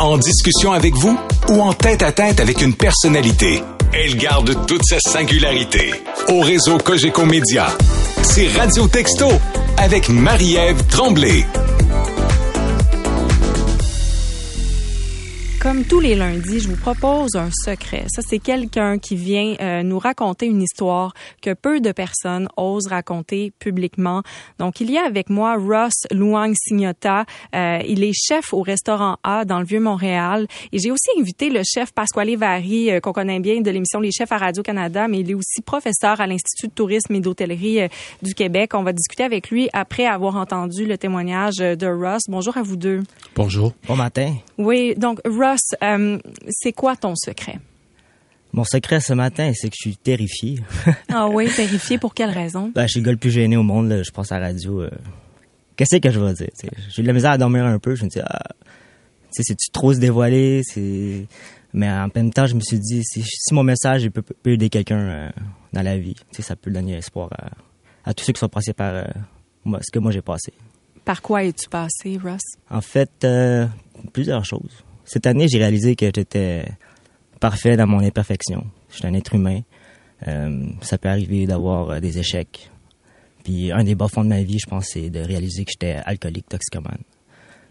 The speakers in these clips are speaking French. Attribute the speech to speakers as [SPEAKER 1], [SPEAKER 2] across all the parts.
[SPEAKER 1] En discussion avec vous ou en tête à tête avec une personnalité, elle garde toute sa singularité. Au réseau Cogeco Média, c'est Radio Texto avec Marie-Ève Tremblay.
[SPEAKER 2] Comme tous les lundis, je vous propose un secret. Ça, c'est quelqu'un qui vient euh, nous raconter une histoire que peu de personnes osent raconter publiquement. Donc, il y a avec moi Ross Luang Signota. Euh, il est chef au restaurant A dans le Vieux-Montréal. Et j'ai aussi invité le chef Pasquale Vary, euh, qu'on connaît bien de l'émission Les Chefs à Radio-Canada, mais il est aussi professeur à l'Institut de tourisme et d'hôtellerie du Québec. On va discuter avec lui après avoir entendu le témoignage de Ross. Bonjour à vous deux.
[SPEAKER 3] Bonjour.
[SPEAKER 4] Bon matin.
[SPEAKER 2] Oui, donc Ross, euh, c'est quoi ton secret?
[SPEAKER 4] Mon secret ce matin, c'est que je suis terrifié.
[SPEAKER 2] ah oui, terrifié pour quelle raison?
[SPEAKER 4] Ben, je suis le gars le plus gêné au monde. Là. Je passe à la radio. Euh, Qu'est-ce que je vais dire? J'ai eu de la misère à dormir un peu. Je me dis, ah, c'est-tu trop se dévoiler? C'est... Mais en même temps, je me suis dit, si, si mon message peut, peut aider quelqu'un euh, dans la vie, ça peut donner espoir à, à, tous ceux qui sont passés par euh, moi, ce que moi j'ai passé.
[SPEAKER 2] Par quoi es-tu passé, Russ?
[SPEAKER 4] En fait, plusieurs choses. Cette année, j'ai réalisé que j'étais parfait dans mon imperfection. Je suis un être humain. Euh, ça peut arriver d'avoir euh, des échecs. Puis un des bas fonds de ma vie, je pense, c'est de réaliser que j'étais alcoolique, toxicomane.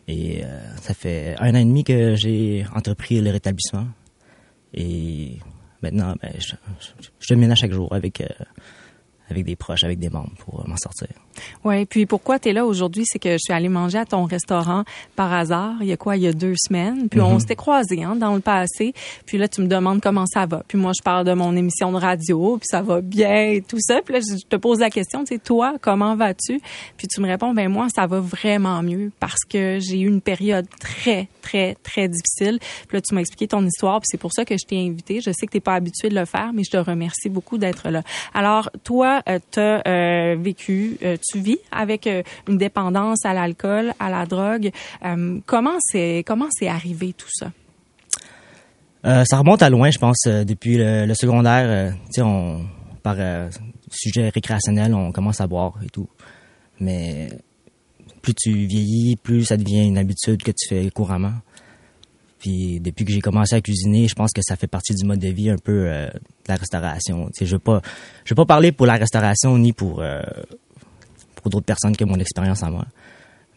[SPEAKER 4] Et euh, ça fait un an et demi que j'ai entrepris le rétablissement. Et maintenant, ben, je, je, mène à chaque jour avec, avec des proches, avec des membres pour m'en sortir.
[SPEAKER 2] Oui, puis pourquoi tu es là aujourd'hui, c'est que je suis allée manger à ton restaurant par hasard, il y a quoi, il y a deux semaines, puis mm -hmm. on s'était croisés hein, dans le passé, puis là, tu me demandes comment ça va. Puis moi, je parle de mon émission de radio, puis ça va bien et tout ça. Puis là, je te pose la question, tu sais, toi, comment vas-tu? Puis tu me réponds, ben moi, ça va vraiment mieux parce que j'ai eu une période très, très, très difficile. Puis là, tu m'as expliqué ton histoire, puis c'est pour ça que je t'ai invité. Je sais que tu n'es pas habitué de le faire, mais je te remercie beaucoup d'être là. Alors, toi, euh, tu as euh, vécu, euh, tu vis avec une dépendance à l'alcool, à la drogue. Comment c'est comment c'est arrivé tout ça?
[SPEAKER 4] Ça remonte à loin, je pense, depuis le, le secondaire. tu sais, on par sujet récréationnel, on commence à boire et tout. Mais plus tu vieillis, plus ça devient une habitude que tu fais couramment. Puis depuis que j'ai commencé à cuisiner, je pense que ça fait partie du mode de vie un peu de la restauration. Tu je veux pas, je veux pas parler pour la restauration ni pour pour d'autres personnes que mon expérience en moi.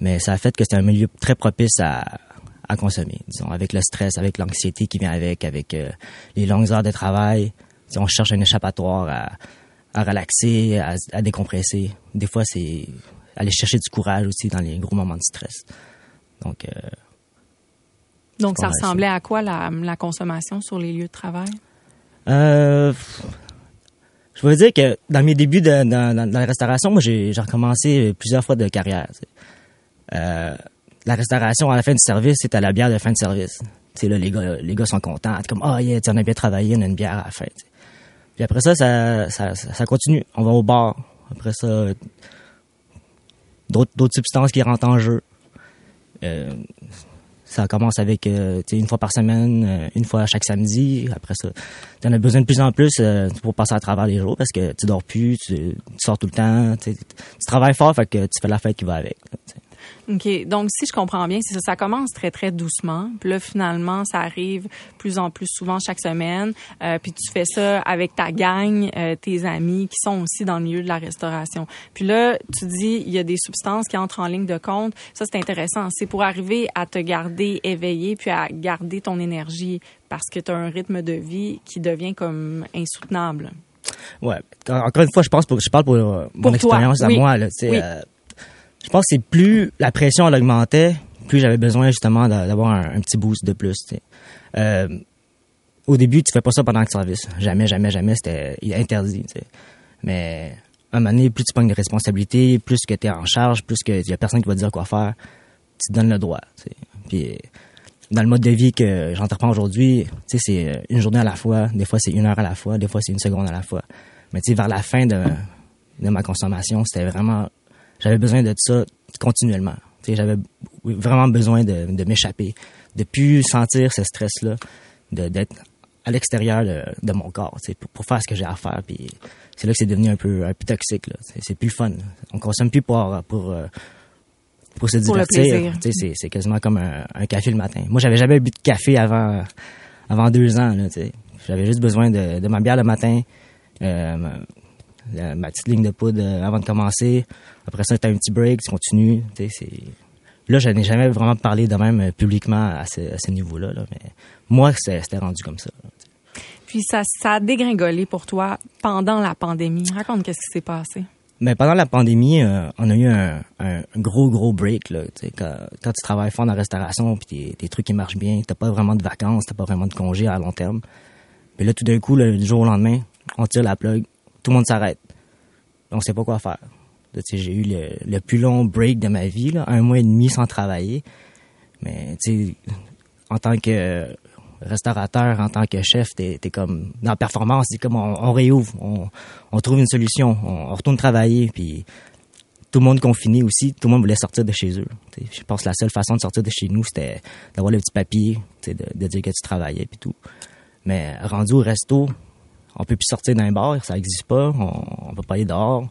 [SPEAKER 4] Mais ça a fait que c'est un milieu très propice à, à consommer, disons, avec le stress, avec l'anxiété qui vient avec, avec euh, les longues heures de travail. on cherche un échappatoire à, à relaxer, à, à, décompresser. Des fois, c'est aller chercher du courage aussi dans les gros moments de stress. Donc, euh,
[SPEAKER 2] donc ça ressemblait à quoi la, la, consommation sur les lieux de travail?
[SPEAKER 4] Euh, je veux dire que dans mes débuts de, dans, dans, la restauration, moi, j'ai recommencé plusieurs fois de carrière. Euh, la restauration, à la fin du service, c'est à la bière de fin de service. là, les gars, les gars sont contents. comme, ah, oh, yeah, on a bien travaillé, on a une bière à la fin. T'sais. Puis après ça ça, ça, ça, continue. On va au bar. Après ça, d'autres substances qui rentrent en jeu. Euh, ça commence avec euh, une fois par semaine, euh, une fois chaque samedi. Après ça, tu en as besoin de plus en plus euh, pour passer à travers les jours parce que tu dors plus, tu, sors tout le temps, tu travailles fort, fait que tu fais la fête qui va avec.
[SPEAKER 2] OK. Donc, si je comprends bien, c'est ça, ça commence très, très doucement. Puis là, finalement, ça arrive plus en plus souvent chaque semaine. Euh, puis tu fais ça avec ta gang, euh, tes amis qui sont aussi dans le milieu de la restauration. Puis là, tu dis, il y a des substances qui entrent en ligne de compte. Ça, c'est intéressant. C'est pour arriver à te garder éveillé puis à garder ton énergie parce que tu as un rythme de vie qui devient comme insoutenable.
[SPEAKER 4] Ouais. Encore une fois, je pense pour, je parle pour, pour mon expérience à moi. Là,
[SPEAKER 2] oui.
[SPEAKER 4] euh, pense que plus la pression elle augmentait, plus j'avais besoin justement d'avoir un, petit boost de plus. Euh, au début, tu fais pas ça pendant le service. Jamais, jamais, jamais. C'était interdit. Mais un moment donné, plus tu pognes des responsabilités, plus que tu es en charge, plus qu'il y a personne qui va te dire quoi faire, tu te donnes le droit. Puis dans le mode de vie que j'entreprends aujourd'hui, c'est une journée à la fois, des fois c'est une heure à la fois, des fois c'est une seconde à la fois. Mais vers la fin de, de ma consommation, c'était vraiment, j'avais besoin de ça continuellement. J'avais vraiment besoin de, de m'échapper, de plus sentir ce stress-là, d'être à l'extérieur de, de, mon corps, pour, pour faire ce que j'ai à faire. Puis c'est là que c'est devenu un peu, un peu toxique. C'est plus fun. On consomme plus pour, pour, euh, pour se divertir. C'est quasiment comme un, un, café le matin. Moi, j'avais jamais bu de café avant, avant deux ans. J'avais juste besoin de, de ma bière le matin, euh, ma, ma, petite ligne de poudre euh, avant de commencer. Après ça, tu as un petit break, tu continues. Là, je n'ai jamais vraiment parlé de même euh, publiquement à ce, à ce niveau-là. Là, mais moi, c'était rendu comme ça.
[SPEAKER 2] Puis ça, ça a dégringolé pour toi pendant la pandémie. Raconte qu'est-ce qui s'est passé.
[SPEAKER 4] Mais pendant la pandémie, euh, on a eu un, un, gros, gros break. Là, quand, quand tu travailles fort dans la restauration, puis tes, tes trucs qui marchent bien, t'as pas vraiment de vacances, t'as pas vraiment de congés à long terme. Puis là, tout d'un coup, le jour au lendemain, on tire la plug, tout le monde s'arrête. On sait pas quoi faire. J'ai eu le, plus long break de ma vie, un mois et demi sans travailler. Mais en tant que restaurateur, en tant que chef, t'es es comme dans la performance, c'est comme on, réouvre, on, trouve une solution, on, retourne travailler, puis tout le monde confiné aussi, tout le monde voulait sortir de chez eux. Je pense que la seule façon de sortir de chez nous, c'était d'avoir le petit papier, de, de, dire que tu travaillais puis tout. Mais rendu au resto, on peut plus sortir d'un bar, ça n'existe pas, on, on peut pas aller dehors.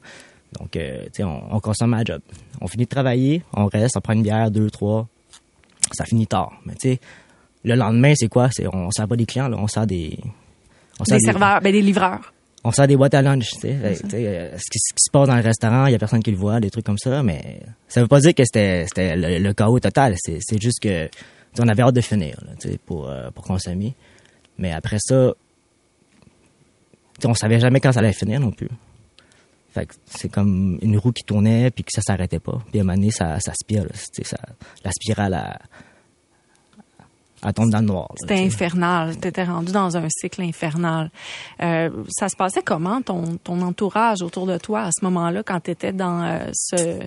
[SPEAKER 4] Donc, euh, on, on consomme à job. On finit de travailler, on reste, on prend une bière, deux, trois, ça finit tard. Mais tu sais, le lendemain, c'est quoi? C'est, on sert pas des clients, là, on sert des...
[SPEAKER 2] On sert des, serveurs, ben des livreurs.
[SPEAKER 4] On sert des boîtes à lunch, tu sais. Euh, ce, qui, se passe dans le restaurant, il y a personne qui le voit, des trucs comme ça, mais ça veut pas dire que c'était, c'était le, chaos total. C'est, c'est juste que on avait hâte de finir, là, pour, euh, pour consommer. Mais après ça, on savait jamais quand ça allait finir non plus. Fait que c'est comme une roue qui tournait puis que ça s'arrêtait pas. Puis à un moment donné, ça, ça spire, ça, la spirale à, à tomber dans le noir.
[SPEAKER 2] C'était infernal. Tu étais rendu dans un cycle infernal. Euh, ça se passait comment, ton, ton entourage autour de toi à ce moment-là, quand tu étais dans euh, ce,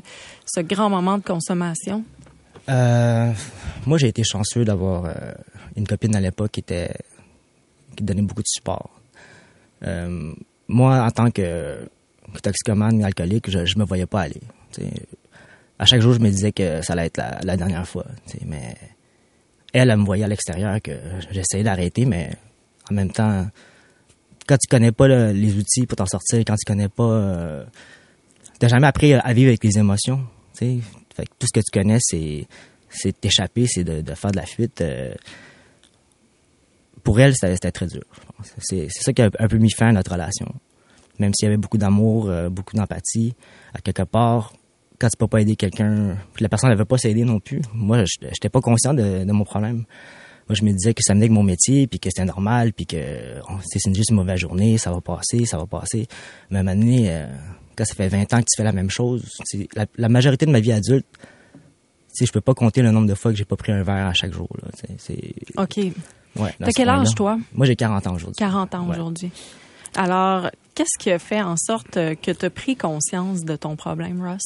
[SPEAKER 2] ce grand moment de consommation?
[SPEAKER 4] Euh, moi, j'ai été chanceux d'avoir une copine à l'époque qui était qui donnait beaucoup de support. Euh, moi, en tant que toxicomane alcoolique, je, je me voyais pas aller. À chaque jour, je me disais que ça allait être la, dernière fois. Mais elle, elle me voyait à l'extérieur que j'essayais d'arrêter, mais en même temps, quand tu connais pas les outils pour t'en sortir, quand tu connais pas, euh, t'as jamais appris à vivre avec les émotions. Fait que tout ce que tu connais, c'est c'est t'échapper, c'est de, de, faire de la fuite. Euh, pour elle, c'était très dur. C'est ça qui a un peu mis fin à notre relation même s'il y avait beaucoup d'amour, euh, beaucoup d'empathie, à quelque part, quand tu peux pas aider quelqu'un, la personne ne veut pas s'aider non plus. Moi, je n'étais pas conscient de, mon problème. Moi, je me disais que ça venait avec mon métier, puis que c'était normal, puis que c'est juste une mauvaise journée, ça va passer, ça va passer. Mais à un moment donné, euh, quand ça fait 20 ans que tu fais la même chose, la, la, majorité de ma vie adulte, je peux pas compter le nombre de fois que j'ai pas pris un verre à chaque jour. Là,
[SPEAKER 2] OK. Ouais, T'as quel âge, toi?
[SPEAKER 4] Moi, j'ai 40 ans aujourd'hui.
[SPEAKER 2] 40 ans aujourd'hui. Alors, qu'est-ce qui a fait en sorte que tu as pris conscience de ton problème, Ross?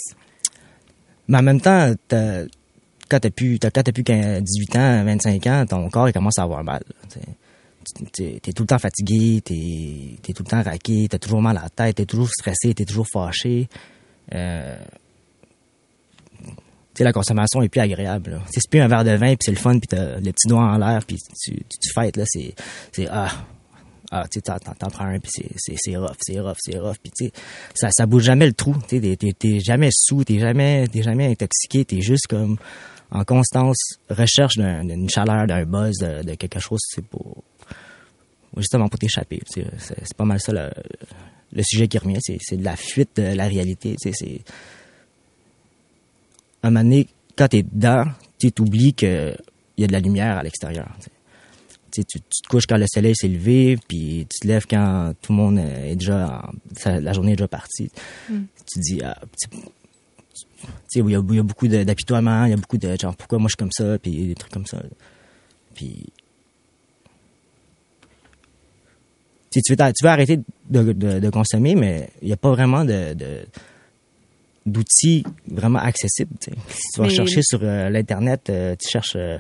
[SPEAKER 4] Mais en même temps, quand tu plus, plus 18 ans, 25 ans, ton corps il commence à avoir mal. Tu es, tout le temps fatigué, tu es, tout le temps raqué, tu as toujours mal à la tête, tu es toujours stressé, tu es toujours fâché. Euh, la consommation est plus agréable. C'est plus un verre de vin, puis c'est le fun, puis t'as le petit doigt en l'air, puis tu, tu, fêtes, là, c'est, ah, ah, tu t'en prends un, puis c'est rough, c'est rough, c'est rough, puis tu sais, ça, ça bouge jamais le trou, tu sais, t'es jamais sous, t'es jamais, t'es jamais intoxiqué, t'es juste comme en constance recherche d'une chaleur, d'un buzz, de, quelque chose, c'est pour, justement pour t'échapper, c'est pas mal ça le, le, sujet qui revient, c'est de la fuite de la réalité, c'est, un moment donné, quand t'es dedans, tu t'oublies qu'il y a de la lumière à l'extérieur, tu, tu, te couches quand le soleil s'est levé, puis tu te lèves quand tout le monde est déjà, la journée est déjà partie. Mm. Tu te dis, ah, tu sais, il y, a, il y a beaucoup d'apitoiements, il y a beaucoup de genre, pourquoi moi je suis comme ça, puis des trucs comme ça. Puis. tu, tu, veux, tu veux arrêter de, de, de consommer, mais il n'y a pas vraiment de, de d'outils vraiment accessibles. Si tu vas
[SPEAKER 2] Mais-
[SPEAKER 4] chercher sur euh, l'internet, euh, tu cherches, euh,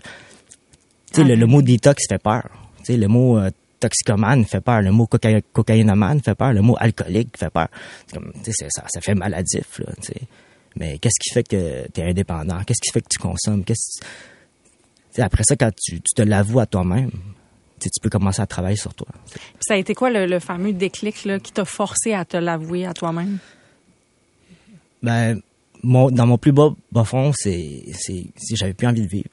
[SPEAKER 4] tu sais,
[SPEAKER 2] Ah,
[SPEAKER 4] le, mot détox fait peur. Tu sais, le mot toxicomane fait peur, le mot coca cocaïnomane fait peur, le mot alcoolique fait peur. Comme, ça, ça fait maladif, là. Mais qu'est-ce qui fait que tu es indépendant? Qu'est-ce qui fait que tu consommes? Qu'est-ce... après ça, quand tu, tu te l'avoues à toi-même, tu peux commencer à travailler sur toi.
[SPEAKER 2] Puis ça a été quoi le, le fameux déclic là, qui t'a forcé à te l'avouer à toi-même?
[SPEAKER 4] Ben, mon, dans mon plus bas, bas fond, c'est, c'est, j'avais plus envie de vivre.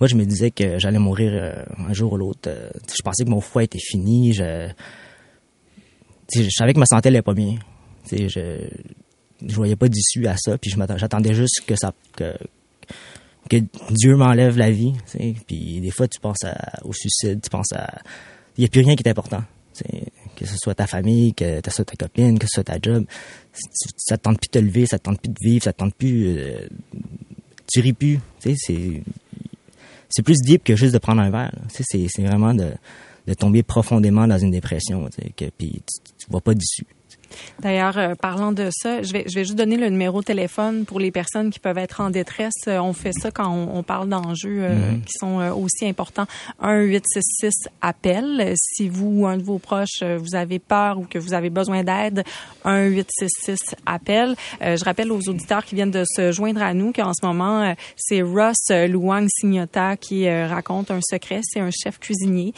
[SPEAKER 4] Moi, je me disais que j'allais mourir euh, un jour ou l'autre. Euh, je pensais que mon foie était fini. Je, je savais que ma santé allait pas bien. Je, je voyais pas d'issue à ça. Puis j'attendais juste que ça, que, Dieu m'enlève la vie. tu sais. Puis des fois, tu penses au suicide, tu penses à, il y a plus rien qui est important. Que ce soit ta famille, que ce soit ta copine, que ce soit ta job, ça te tente plus de te lever, ça te tente plus de vivre, ça te tente plus, euh, tu ris plus. C'est, c'est plus deep que juste de prendre un verre. Tu sais, c'est, c'est vraiment de, de tomber profondément dans une dépression, puis tu, tu vois pas d'issue.
[SPEAKER 2] D'ailleurs, euh, parlant de ça, je vais, je vais juste donner le numéro de téléphone pour les personnes qui peuvent être en détresse. Euh, on fait ça quand on, on parle d'enjeux euh, qui sont aussi importants. 1-866-APPEL. Euh, Si vous ou un de vos proches, vous avez peur ou que vous avez besoin d'aide, 1-866-APPEL. Euh, je rappelle aux auditeurs qui viennent de se joindre à nous qu'en ce moment, c'est Ross Luang Signota qui raconte un secret. C'est un chef cuisinier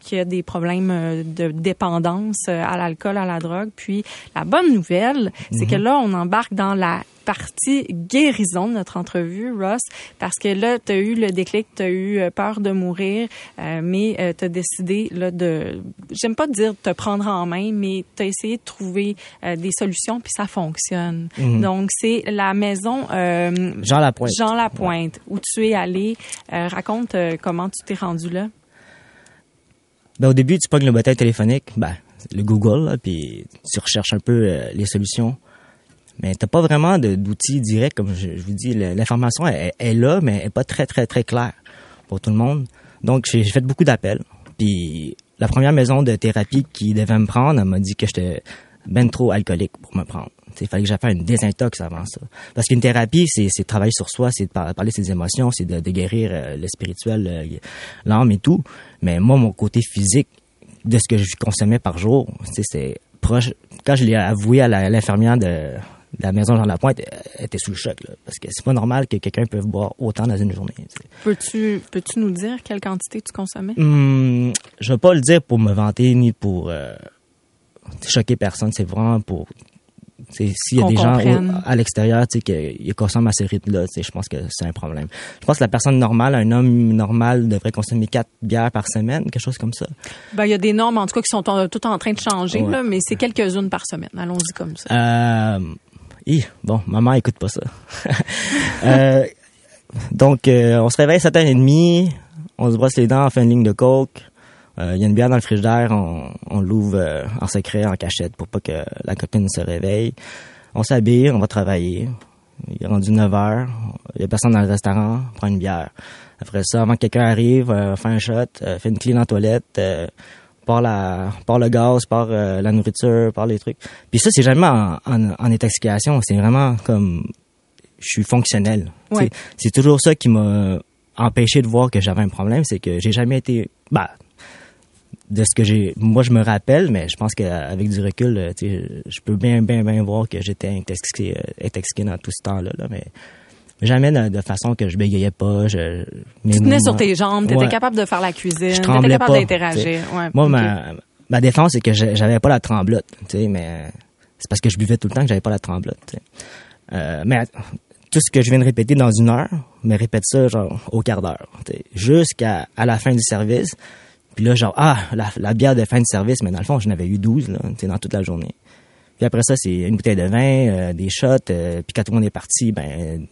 [SPEAKER 2] qui a des problèmes de dépendance à l'alcool, à la drogue. Puis la bonne nouvelle, c'est que là, on embarque dans la partie guérison de notre entrevue, Ross, parce que là, tu as eu le déclic, tu as eu euh, peur de mourir, euh, mais tu as décidé là, de, j'aime pas dire te prendre en main, mais tu as essayé de trouver euh, des solutions, puis ça fonctionne. Donc, c'est la maison euh,
[SPEAKER 4] Jean Lapointe.
[SPEAKER 2] Jean Lapointe, où tu es allé. Euh, raconte euh, comment tu t'es rendu là.
[SPEAKER 4] Ben, au début, tu pognes le bottin téléphonique, ben, le Google, puis tu recherches un peu euh, les solutions. Mais t'as pas vraiment d'outils directs, comme je, vous dis. L'information est, là, mais elle est pas très, très, très claire pour tout le monde. Donc, j'ai fait beaucoup d'appels. Puis, la première maison de thérapie qui devait me prendre, elle m'a dit que j'étais ben trop alcoolique pour me prendre. Il fallait que j'aille faire une désintox avant ça. Parce qu'une thérapie, c'est travailler sur soi, c'est de par- parler ses émotions, c'est de, de guérir euh, le spirituel, euh, l'âme et tout. Mais moi, mon côté physique, de ce que je consommais par jour, tu c'est proche. Quand je l'ai avoué à l'infirmière de, de la maison Jean Lapointe, elle était sous le choc, là, parce que c'est pas normal que quelqu'un puisse boire autant dans une journée. tu.
[SPEAKER 2] Peux-tu peux-tu nous dire quelle quantité tu consommais?
[SPEAKER 4] Hum, je vais pas le dire pour me vanter ni pour euh, choquer personne. C'est vraiment pour. S'il y a des gens
[SPEAKER 2] comprenne.
[SPEAKER 4] à l'extérieur qui consomment à ce rythme-là, je pense que c'est un problème. Je pense que la personne normale, un homme normal, devrait consommer quatre bières par semaine, quelque chose comme ça.
[SPEAKER 2] Ben, il y a des normes, en tout cas, qui sont en- toutes en train de changer,
[SPEAKER 4] Ouais.
[SPEAKER 2] là, mais c'est quelques-unes par semaine. Allons-y comme ça.
[SPEAKER 4] Euh, hi, bon, maman écoute pas ça. Euh, donc, euh, on se réveille à 7h30, on se brosse les dents, on fait une ligne de coke. Euh, Il y a une bière dans le frigidaire, on, on l'ouvre euh, en secret, en cachette, pour pas que la copine se réveille. On s'habille, on va travailler. Il est rendu 9h, il y a personne dans le restaurant, on prend une bière. Après ça, avant que quelqu'un arrive, euh, on fait un shot, euh, fait une clean en toilette, euh, part, la, le gaz, part euh, la nourriture, part les trucs. Puis ça, c'est jamais en, en, en intoxication, c'est vraiment comme je suis fonctionnel.
[SPEAKER 2] Ouais.
[SPEAKER 4] C'est toujours ça qui m'a empêché de voir que j'avais un problème, c'est que j'ai jamais été bah de ce que j'ai moi je me rappelle mais je pense qu'avec du recul euh, tu sais, je peux bien bien bien voir que j'étais intoxiqué euh, intoxiqué dans tout ce temps-là là, mais jamais de, de façon que je bégayais pas je mes
[SPEAKER 2] Tu tenais sur tes jambes, tu étais
[SPEAKER 4] Ouais.
[SPEAKER 2] capable de faire la cuisine, tu capable
[SPEAKER 4] pas,
[SPEAKER 2] d'interagir. Ouais,
[SPEAKER 4] Moi, ma, ma défense, c'est que j'avais pas la tremblote, tu sais, mais c'est parce que je buvais tout le temps que j'avais pas la tremblote, tu sais. Euh, mais tout ce que je viens de répéter dans une heure, mais répète ça, genre, au quart d'heure, tu sais, jusqu'à à la fin du service. Puis là, genre, ah, la, la bière de fin de service, mais dans le fond, j'en avais eu 12, là, tu sais, dans toute la journée. Puis après ça, c'est une bouteille de vin, euh, des shots, euh, puis quand tout le monde est parti, ben,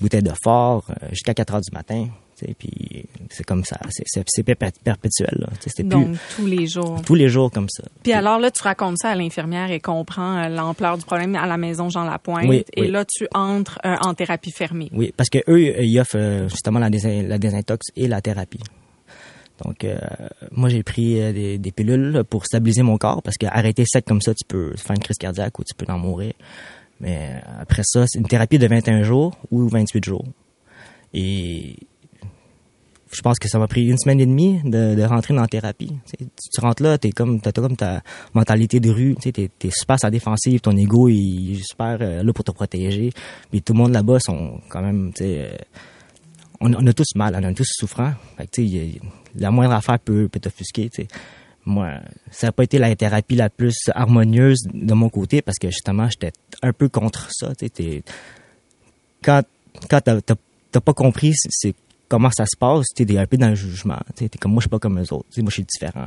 [SPEAKER 4] bouteille de fort, euh, jusqu'à 4 heures du matin, tu sais, puis c'est comme ça, c'est- c'est c'est perpé- perpétuel, là, tu sais, c'était plus
[SPEAKER 2] Donc, tous les jours.
[SPEAKER 4] tous les jours comme ça.
[SPEAKER 2] Puis alors là, tu racontes ça à l'infirmière et comprend euh, l'ampleur du problème à la maison Jean Lapointe.
[SPEAKER 4] Oui,
[SPEAKER 2] et
[SPEAKER 4] oui.
[SPEAKER 2] là, tu entres euh, en thérapie fermée.
[SPEAKER 4] Oui, parce que eux, ils offrent justement la, désin- la désintox et la thérapie. Donc, euh, moi, j'ai pris euh, des, pilules pour stabiliser mon corps parce qu'arrêter sec comme ça, tu peux faire une crise cardiaque ou tu peux en mourir. Mais après ça, c'est une thérapie de 21 jours ou 28 jours. Et je pense que ça m'a pris une semaine et demie de, rentrer dans la thérapie. tu, rentres là, t'es comme, t'as comme ta mentalité de rue, tu t'es, t'es super à défensive, ton ego il est super euh, là pour te protéger. Puis tout le monde là-bas sont quand même, euh, on, a tous mal, on a tous souffrant. Fait que, la moindre affaire peut, peut t'offusquer. Moi, ça n'a pas été la thérapie la plus harmonieuse de mon côté parce que justement, j'étais un peu contre ça. Quand quand t'as, pas compris comment ça se passe, tu es un peu dans le jugement. Tu es comme moi, je suis pas comme eux autres. moi, je suis différent.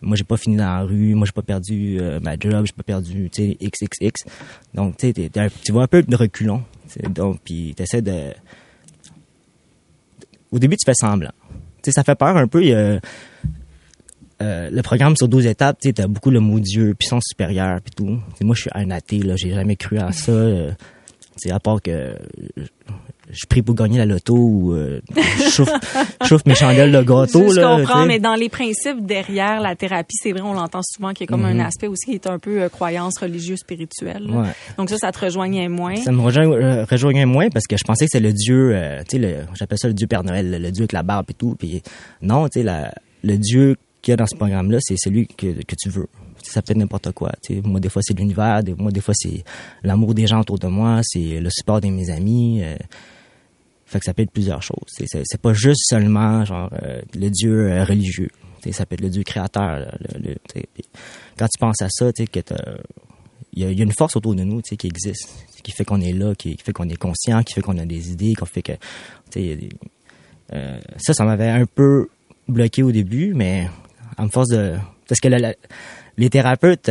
[SPEAKER 4] Moi, j'ai pas fini dans la rue. Moi, j'ai pas perdu euh, ma job. J'ai pas perdu, XXX. Donc, tu tu vois un peu de reculon. Donc, puis t'essaies de... Au début, tu fais semblant. Tu sais, ça fait peur un peu. Euh, le programme sur 12 étapes, tu as beaucoup le mot Dieu, puissance supérieure, puis tout. moi, je suis un athée. J'ai jamais cru à ça. Euh, à part que je prie pour gagner la loto ou euh, je chauffe, mes chandelles de gâteau.
[SPEAKER 2] Je, comprends, mais dans les principes derrière la thérapie, c'est vrai, on l'entend souvent qu'il y a comme un mhm. aspect aussi qui est un peu euh, croyance religieuse spirituelle. Donc ça, ça te rejoignait moins. Ça
[SPEAKER 4] me euh, rejoignait, moins parce que je pensais que c'est le Dieu, tu sais, j'appelle ça le Dieu Père Noël, le, Dieu avec la barbe et tout. Puis non, tu sais, le Dieu qu'il y a dans ce programme-là, c'est celui que, que tu veux ça peut être n'importe quoi. sais Moi, des fois, c'est l'univers. Moi, des fois, c'est l'amour des gens autour de moi. C'est le support de mes amis. Fait que ça peut être plusieurs choses. C'est pas juste seulement genre euh, le Dieu euh, religieux. ça peut être le Dieu créateur. quand tu penses à ça, tu que il y, a une force autour de nous qui existe, qui fait qu'on est là, qui, fait qu'on est conscient, qui fait qu'on a des idées, qu'on fait que euh, ça, ça m'avait un peu bloqué au début, mais en force de parce que les thérapeutes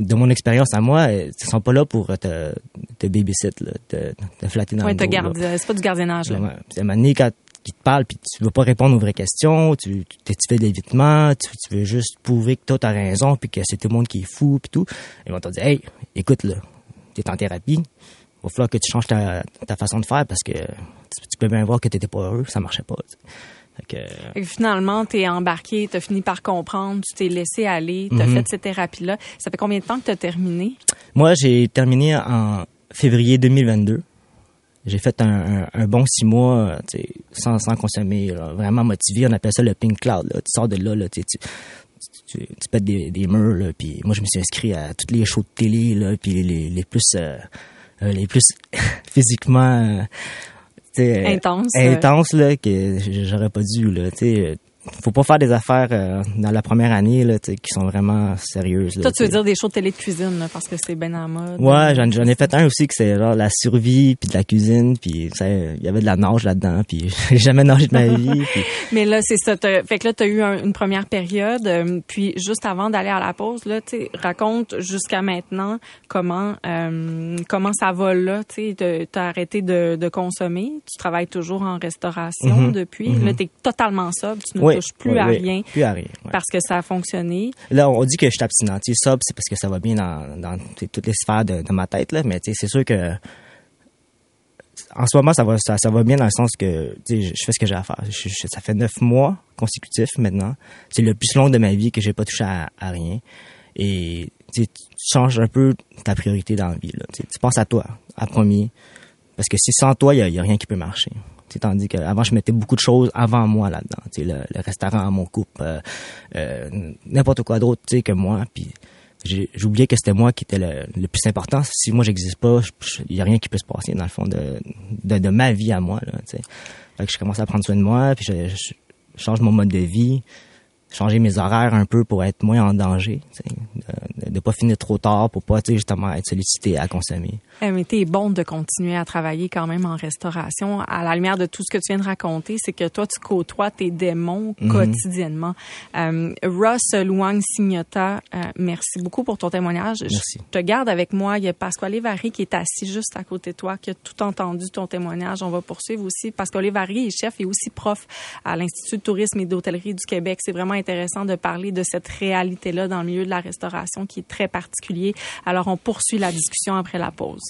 [SPEAKER 4] de mon expérience à moi, ils sont pas là pour te, te babysit, te, te flatter dans
[SPEAKER 2] ouais,
[SPEAKER 4] le dos.
[SPEAKER 2] C'est pas du gardiennage. Là.
[SPEAKER 4] C'est un quand qui te parle puis tu veux pas répondre aux vraies questions, tu, tu, fais de l'évitement, tu, tu, veux juste prouver que toi t'as raison puis que c'est tout le monde qui est fou puis tout. Ils vont te dire, hey, écoute là, t'es en thérapie, il va falloir que tu changes ta, ta façon de faire parce que tu, peux bien voir que t'étais pas heureux, ça marchait pas.
[SPEAKER 2] Et finalement, tu es embarqué, tu as fini par comprendre, tu t'es laissé aller, tu as mhm. fait cette thérapie-là. Ça fait combien de temps que tu as terminé?
[SPEAKER 4] Moi, j'ai terminé en février 2022. J'ai fait un, bon six mois sans, sans consommer, vraiment motivé. On appelle ça le pink cloud. Tu sors de là, tu, tu, tu, pètes des, des murs. puis moi, je me suis inscrit à toutes les shows de télé, là, puis les, les plus... Euh, euh, les plus physiquement
[SPEAKER 2] intense.
[SPEAKER 4] Intense, là, que j'aurais pas dû, là, tu sais faut pas faire des affaires euh, dans la première année là, qui sont vraiment sérieuses.
[SPEAKER 2] Toi, tu veux dire des shows de télé de cuisine parce que c'est bien en mode.
[SPEAKER 4] Ouais, j'en, ai fait un aussi que c'est genre la survie puis de la cuisine puis il y avait de la nage là-dedans puis j'ai jamais nagé de ma vie.
[SPEAKER 2] Mais là, c'est ça. Fait que là, tu as eu une première période. Euh, puis juste avant d'aller à la pause, là, tu raconte jusqu'à maintenant comment euh, comment ça va là. Tu as arrêté de, de, consommer. Tu travailles toujours en restauration mm-hmm. depuis. Mm-hmm. Là, tu es totalement sobre. Tu plus, à rien,
[SPEAKER 4] plus à rien.
[SPEAKER 2] Parce que ça a fonctionné.
[SPEAKER 4] Là, on dit que je suis abstinent. ça, c'est parce que ça va bien dans, toutes les sphères de, ma tête, là. Mais c'est sûr que en ce moment, ça va, ça, va bien dans le sens que je fais ce que j'ai à faire. ça fait neuf mois consécutifs maintenant. C'est le plus long de ma vie que j'ai pas touché à, rien. Et tu changes un peu ta priorité dans la vie. Tu penses à toi, à premier. Parce que si sans toi, il n'y a, rien qui peut marcher tandis qu'avant, je mettais beaucoup de choses avant moi là-dedans. Le, le restaurant, mon couple, euh, euh, n'importe quoi d'autre que moi. Puis j'oubliais que c'était moi qui était le, plus important. Si moi, j'existe pas, il y a rien qui peut se passer dans le fond de, de, ma vie à moi. Là, fait je commence à prendre soin de moi, puis je, change mon mode de vie changer mes horaires un peu pour être moins en danger, de ne pas finir trop tard pour pas justement être sollicité à consommer.
[SPEAKER 2] Eh, mais t'es bon de continuer à travailler quand même en restauration. À la lumière de tout ce que tu viens de raconter, c'est que toi, tu côtoies tes démons mhm. quotidiennement. Euh, Ross Luang Signota, euh, merci beaucoup pour ton témoignage.
[SPEAKER 4] Merci.
[SPEAKER 2] Je te garde avec moi. Il y a Pasquale Vary qui est assis juste à côté de toi, qui a tout entendu ton témoignage. On va poursuivre aussi. Pasquale Vary est chef et aussi prof à l'Institut de tourisme et d'hôtellerie du Québec. C'est vraiment intéressant de parler de cette réalité-là dans le milieu de la restauration qui est très particulier. Alors, on poursuit la discussion après la pause.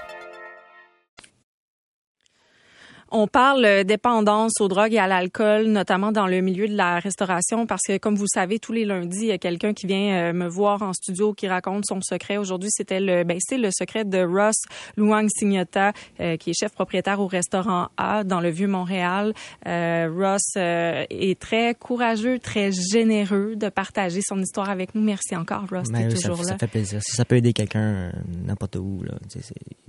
[SPEAKER 2] On parle dépendance aux drogues et à l'alcool, notamment dans le milieu de la restauration, parce que, comme vous savez, tous les lundis, il y a quelqu'un qui vient euh, me voir en studio qui raconte son secret. Aujourd'hui, c'était le, ben, c'est le secret de Ross Luang Signota, euh, qui est chef propriétaire au restaurant A dans le Vieux-Montréal. Euh, Ross est très courageux, très généreux de partager son histoire avec nous. Merci encore, Ross,
[SPEAKER 4] Ben oui, ça,
[SPEAKER 2] toujours là.
[SPEAKER 4] ça fait plaisir. Si ça peut aider quelqu'un n'importe où, là,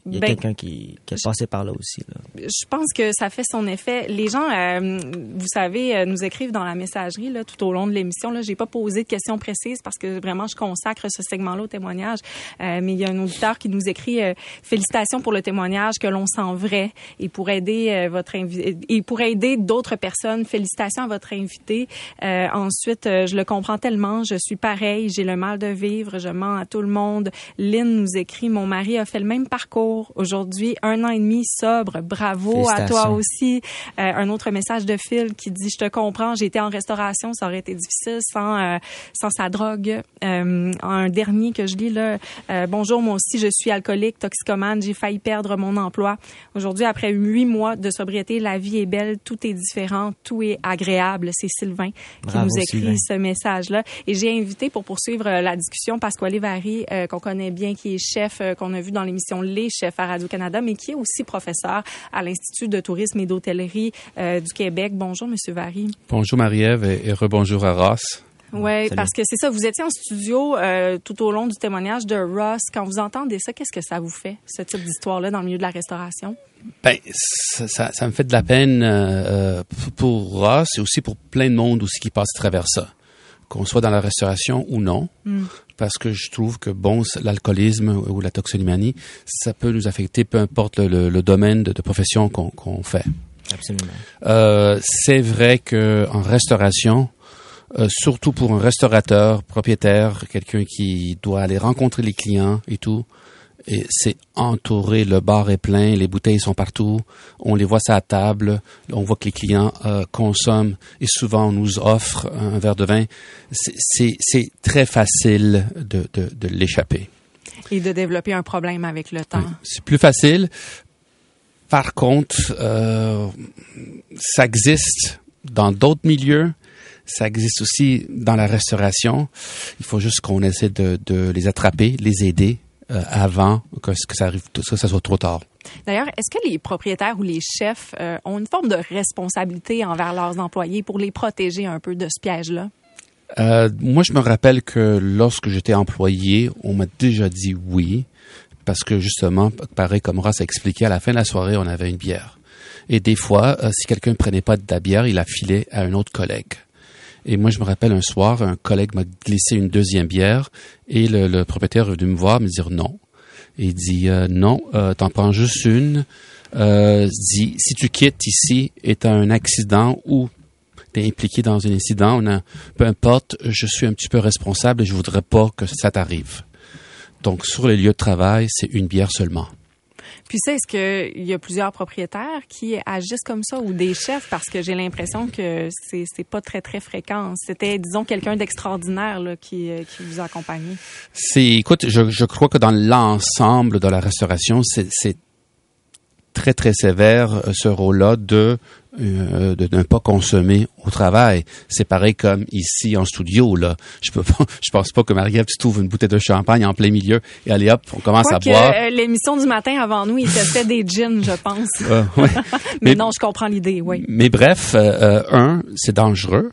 [SPEAKER 4] il y a
[SPEAKER 2] Ben,
[SPEAKER 4] quelqu'un qui, qui est passé par là aussi. Là.
[SPEAKER 2] Je pense que ça fait son effet. Les gens, euh, vous savez, euh, nous écrivent dans la messagerie là, tout au long de l'émission. Là, j'ai pas posé de questions précises parce que vraiment je consacre ce segment-là au témoignage. Euh, mais il y a un auditeur qui nous écrit euh, félicitations pour le témoignage que l'on sent vrai et pour aider euh, votre invi- et pour aider d'autres personnes. Félicitations à votre invité. Euh, ensuite, je le comprends tellement. Je suis pareil. J'ai le mal de vivre. Je mens à tout le monde. Lynn nous écrit mon mari a fait le même parcours aujourd'hui, un an et demi sobre. Bravo à toi aussi. Euh, un autre message de Phil qui dit je te comprends, j'ai été en restauration, ça aurait été difficile sans euh, sans sa drogue. Euh, un dernier que je lis là, bonjour moi aussi je suis alcoolique, toxicomane, j'ai failli perdre mon emploi. Aujourd'hui après huit mois de sobriété, la vie est belle, tout est différent, tout est agréable. C'est Sylvain qui
[SPEAKER 4] Bravo,
[SPEAKER 2] nous écrit
[SPEAKER 4] Sylvain.
[SPEAKER 2] ce message-là. Et j'ai invité pour poursuivre la discussion Pasquale Vary, qu'on connaît bien, qui est chef, qu'on a vu dans l'émission Les Chefs à Radio-Canada, mais qui est aussi professeur à l'Institut de tourisme et d'hôtellerie euh, du Québec. Bonjour, Monsieur Vary.
[SPEAKER 3] Bonjour Marie-Ève et, et rebonjour à Ross.
[SPEAKER 2] Oui,
[SPEAKER 4] Salut.
[SPEAKER 2] parce que c'est ça, vous étiez en studio euh, tout au long du témoignage de Ross. Quand vous entendez ça, qu'est-ce que ça vous fait, ce type d'histoire-là, dans le milieu de la restauration?
[SPEAKER 3] Ben, ça, ça, ça me fait de la peine euh, euh, pour Ross et aussi pour plein de monde aussi qui passe à travers ça, qu'on soit dans la restauration ou non, parce que je trouve que bon, l'alcoolisme ou la toxomanie, ça peut nous affecter, peu importe le, le- le domaine de, de profession qu'on qu'on fait.
[SPEAKER 4] Absolument.
[SPEAKER 3] Euh, c'est vrai que en restauration, euh, surtout pour un restaurateur, propriétaire, quelqu'un qui doit aller rencontrer les clients et tout, et c'est entouré, le bar est plein, les bouteilles sont partout, on les voit à la table, on voit que les clients euh, consomment et souvent on nous offre un verre de vin. C'est- très facile de, de, de l'échapper.
[SPEAKER 2] Et de développer un problème avec le temps.
[SPEAKER 3] Oui, C'est plus facile. Par contre, euh, ça existe dans d'autres milieux. Ça existe aussi dans la restauration. Il faut juste qu'on essaie de, de les attraper, les aider euh, avant que, que ça arrive, que ça soit trop tard.
[SPEAKER 2] D'ailleurs, est-ce que les propriétaires ou les chefs euh, ont une forme de responsabilité envers leurs employés pour les protéger un peu de ce piège-là?
[SPEAKER 3] Euh, moi, je me rappelle que lorsque j'étais employé, on m'a déjà dit oui, parce que justement, pareil comme Ross a expliqué, à la fin de la soirée, on avait une bière. Et des fois, euh, si quelqu'un ne prenait pas de la bière, il la filait à un autre collègue. Et moi, je me rappelle un soir, un collègue m'a glissé une deuxième bière et le, le propriétaire est venu me voir, me dire non. Il dit euh, non, euh, t'en prends juste une. Euh, dit si tu quittes ici et t'as un accident ou t'es impliqué dans un incident, on a, peu importe, je suis un petit peu responsable et je voudrais pas que ça t'arrive. Donc sur les lieux de travail, c'est une bière seulement.
[SPEAKER 2] Puis ça, est-ce qu'il y a plusieurs propriétaires qui agissent comme ça ou des chefs? Parce que j'ai l'impression que c'est c'est pas très, très fréquent. C'était, disons, quelqu'un d'extraordinaire là, qui, euh, qui vous accompagnait.
[SPEAKER 3] C'est, écoute, je, je crois que dans l'ensemble de la restauration, c'est, c'est très très sévère euh, ce rôle-là de euh, de ne pas consommer au travail. C'est pareil comme ici en studio là. Je peux pas, je pense pas que Marie-Ève tu trouves une bouteille de champagne en plein milieu et allez hop, on commence à boire.
[SPEAKER 2] euh, l'émission du matin avant nous, il testait des gins, je pense.
[SPEAKER 3] Euh, ouais.
[SPEAKER 2] Mais,
[SPEAKER 3] Mais-
[SPEAKER 2] non, je comprends l'idée, oui.
[SPEAKER 3] Mais bref, euh, un, c'est dangereux.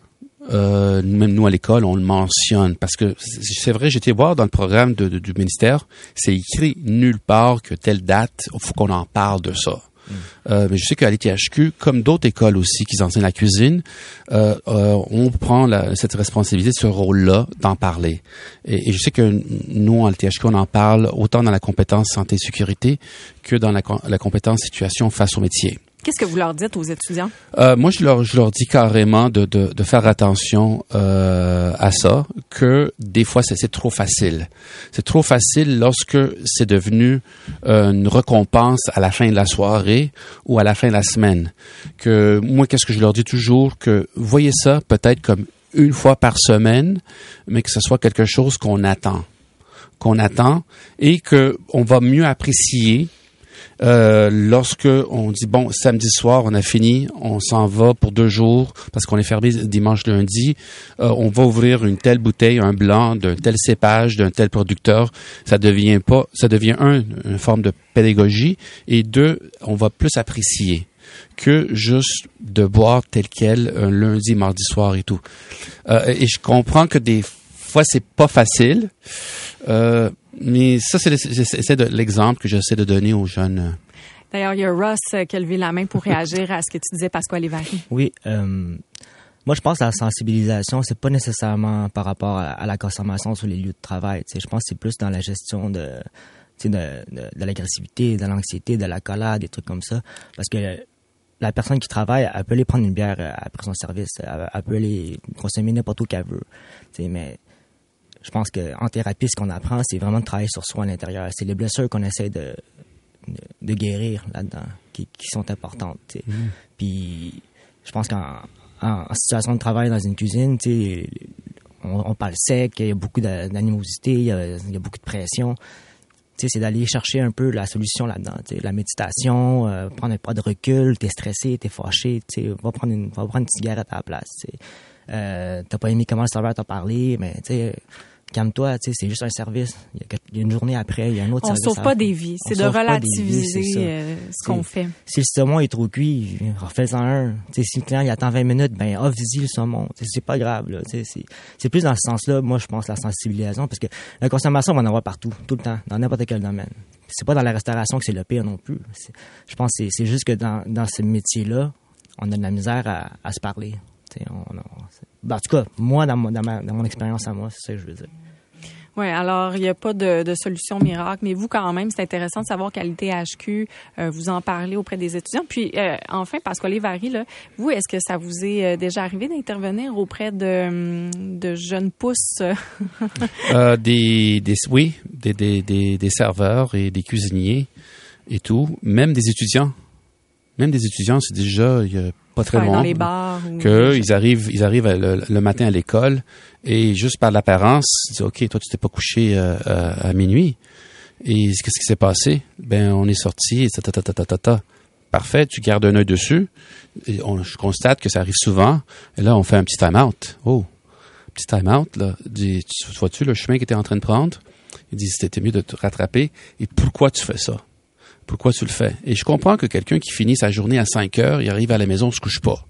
[SPEAKER 3] Euh, même nous à l'école, on le mentionne parce que c'est c'est vrai, j'étais voir dans le programme de- de- du ministère, c'est écrit nulle part que telle date, il faut qu'on en parle de ça. Euh, mais je sais qu'à l'ITHQ, comme d'autres écoles aussi qui enseignent la cuisine, euh, euh, on prend la, cette responsabilité, ce rôle-là, d'en parler. Et, je sais que nous, à l'ITHQ, on en parle autant dans la compétence santé-sécurité que dans la compétence situation face au métier.
[SPEAKER 2] Qu'est-ce que vous leur dites aux étudiants?
[SPEAKER 3] Euh, moi, je leur, je leur dis carrément de, de, de faire attention euh, à ça, que des fois, c'est trop facile. C'est trop facile lorsque c'est devenu euh, une récompense à la fin de la soirée ou à la fin de la semaine. Que moi, qu'est-ce que je leur dis toujours? Que voyez ça peut-être comme une fois par semaine, mais que ce soit quelque chose qu'on attend qu'on attend et que on va mieux apprécier euh, lorsque on dit bon samedi soir on a fini, on s'en va pour deux jours parce qu'on est fermé dimanche lundi, euh, on va ouvrir une telle bouteille, un blanc d'un tel cépage, d'un tel producteur, ça devient pas, ça devient un une forme de pédagogie et deux on va plus apprécier que juste de boire tel quel un lundi, mardi soir et tout. Euh, et je comprends que des fois c'est pas facile. Euh, mais ça, c'est l'exemple que j'essaie de donner aux jeunes.
[SPEAKER 2] D'ailleurs, il y a Ross qui a levé la main pour réagir à ce que tu disais, Pasquale Lévary.
[SPEAKER 4] Oui. Euh, moi, je pense que la sensibilisation, c'est pas nécessairement par rapport à, la consommation sur les lieux de travail. Je pense que c'est plus dans la gestion de, de, de, de l'agressivité, de l'anxiété, de la colère, des trucs comme ça. Parce que la personne qui travaille, elle peut aller prendre une bière après son service. Elle, peut aller consommer n'importe où qu'elle veut. Mais je pense qu'en thérapie, ce qu'on apprend, c'est vraiment de travailler sur soi à l'intérieur. C'est les blessures qu'on essaie de, de, guérir là-dedans qui, qui, sont importantes. Mm. Puis je pense qu'en en, situation de travail dans une cuisine, on, on parle sec, il y a beaucoup d'animosité, il, y a beaucoup de pression. C'est d'aller chercher un peu la solution là-dedans. La méditation, euh, prendre un pas de recul, t'es stressé, t'es fâché, va prendre, une, va prendre une cigarette à la place. Euh, t'as pas aimé comment le serveur t'a parlé, mais tu sais, calme-toi, tu sais, c'est juste un service. Il y, a, une journée après, il y a un autre
[SPEAKER 2] on
[SPEAKER 4] service.
[SPEAKER 2] On sauve pas des vies, c'est de relativiser euh, ce qu'on fait.
[SPEAKER 4] Si le saumon est trop cuit, refais-en un. Tu sais, si le client il attend 20 minutes, ben offre-y le saumon. C'est pas grave, là. C'est plus dans ce sens-là, moi, je pense, la sensibilisation, parce que la consommation, on va en avoir partout, tout le temps, dans n'importe quel domaine. C'est pas dans la restauration que c'est le pire non plus. Je pense que c'est juste que dans, dans ce métier-là, on a de la misère à, à se parler. On, on, ben, en tout cas, moi, dans, mon, dans, ma, dans mon expérience à moi, c'est ça que je veux dire.
[SPEAKER 2] Oui, alors il n'y a pas de, de, solution miracle, mais vous quand même, c'est intéressant de savoir qu'à l'ITHQ, euh, vous en parlez auprès des étudiants. Puis euh, enfin, Pasquale Vary, là, vous, est-ce que ça vous est euh, déjà arrivé d'intervenir auprès de, de jeunes pousses?
[SPEAKER 3] euh, des, des, oui, des, des, des, des serveurs et des cuisiniers et tout, même des étudiants. Même des étudiants, c'est déjà il y a pas très loin.
[SPEAKER 2] Dans les bars.
[SPEAKER 3] Que ils arrivent, ils arrivent le, matin à l'école et juste par l'apparence, ils disent ok, toi tu t'es pas couché euh, à, minuit. Et qu'est-ce qui s'est passé? Ben on est sorti et ta ta ta ta ta ta. Parfait, tu gardes un œil dessus. Et on, je constate que ça arrive souvent. Et là, on fait un petit time-out. Oh, petit time-out là. Dis, tu vois-tu le chemin que tu es en train de prendre? Il dit c'était mieux de te rattraper. Et pourquoi tu fais ça? Pourquoi tu le fais? Et je comprends que quelqu'un qui finit sa journée à 5 heures, il arrive à la maison, il se couche pas.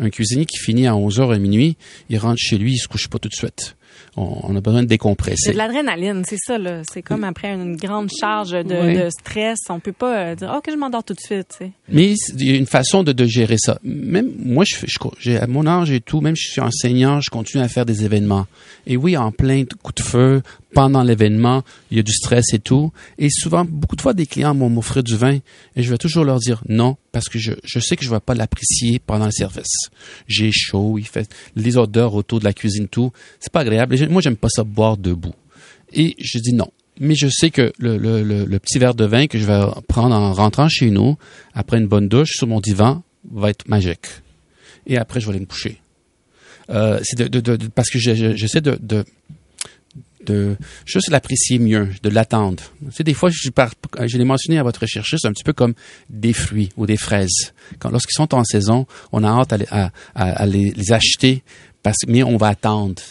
[SPEAKER 3] Un cuisinier qui finit à 11 heures à minuit, il rentre chez lui, il se couche pas tout de suite on, a besoin de décompresser.
[SPEAKER 2] C'est de l'adrénaline, c'est ça. Là. C'est comme après une grande charge de, stress. On peut pas euh, dire, OK, je m'endors tout de suite.
[SPEAKER 3] Mais il y a une façon de, gérer ça. Même moi, je, j'ai à mon âge et tout, même si je suis enseignant, je continue à faire des événements. Et oui, en plein coup de feu, pendant l'événement, il y a du stress et tout. Et souvent, beaucoup de fois, des clients m'ont offert du vin et je vais toujours leur dire non parce que je, je sais que je ne vais pas l'apprécier pendant le service. J'ai chaud, il fait les odeurs autour de la cuisine, tout. C'est pas agréable. moi, j'aime pas ça boire debout. Et je dis non. Mais je sais que le, le, le, petit verre de vin que je vais prendre en rentrant chez nous, après une bonne douche sur mon divan, va être magique. Et après, je vais aller me coucher. Euh, c'est de, de, de, parce que j'essaie de, de de juste l'apprécier mieux, de l'attendre. Tu des fois, je, je l'ai mentionné à votre chercheuse, c'est un petit peu comme des fruits ou des fraises. Quand, lorsqu'ils sont en saison, on a hâte à, à, les, acheter, parce, mais on va attendre.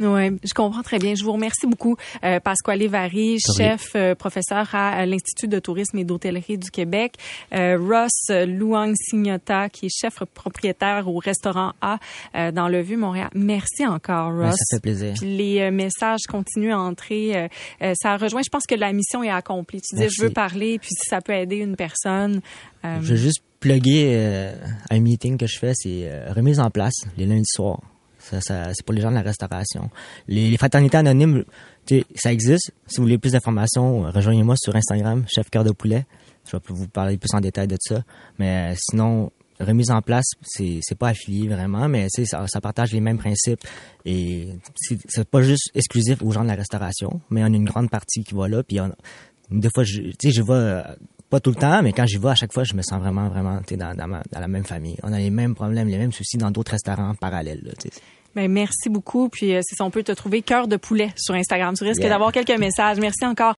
[SPEAKER 2] Oui, je comprends très bien. Je vous remercie beaucoup, euh, Pasquale Vary, chef euh, professeur à, l'Institut de tourisme et d'hôtellerie du Québec. Euh, Ross Luang Signota, qui est chef propriétaire au restaurant A euh, dans le Vieux-Montréal. Merci encore, Ross.
[SPEAKER 4] ça fait plaisir.
[SPEAKER 2] Puis les euh, messages continuent à entrer. ça rejoint, je pense que la mission est accomplie. Tu dis, je veux parler, puis si ça peut aider une personne.
[SPEAKER 4] Je veux juste plugger un meeting que je fais, c'est remise en place les lundis soirs. C'est pour les gens de la restauration. Les, fraternités anonymes, ça existe. Si vous voulez plus d'informations, rejoignez-moi sur Instagram, chef cœur de poulet. Je vais vous parler plus en détail de ça. Mais euh, sinon, remise en place, c'est, c'est pas affilié vraiment, mais ça, ça partage les mêmes principes. Et c'est, c'est pas juste exclusif aux gens de la restauration, mais on a une grande partie qui va là. Puis des fois, je, je vais euh, pas tout le temps, mais quand j'y vais, à chaque fois, je me sens vraiment, vraiment dans, dans, dans la même famille. On a les mêmes problèmes, les mêmes soucis dans d'autres restaurants parallèles. Là,
[SPEAKER 2] ben, merci beaucoup. Puis, euh, si on peut te trouver cœur de poulet sur Instagram. Tu risques d'avoir quelques messages. Merci encore.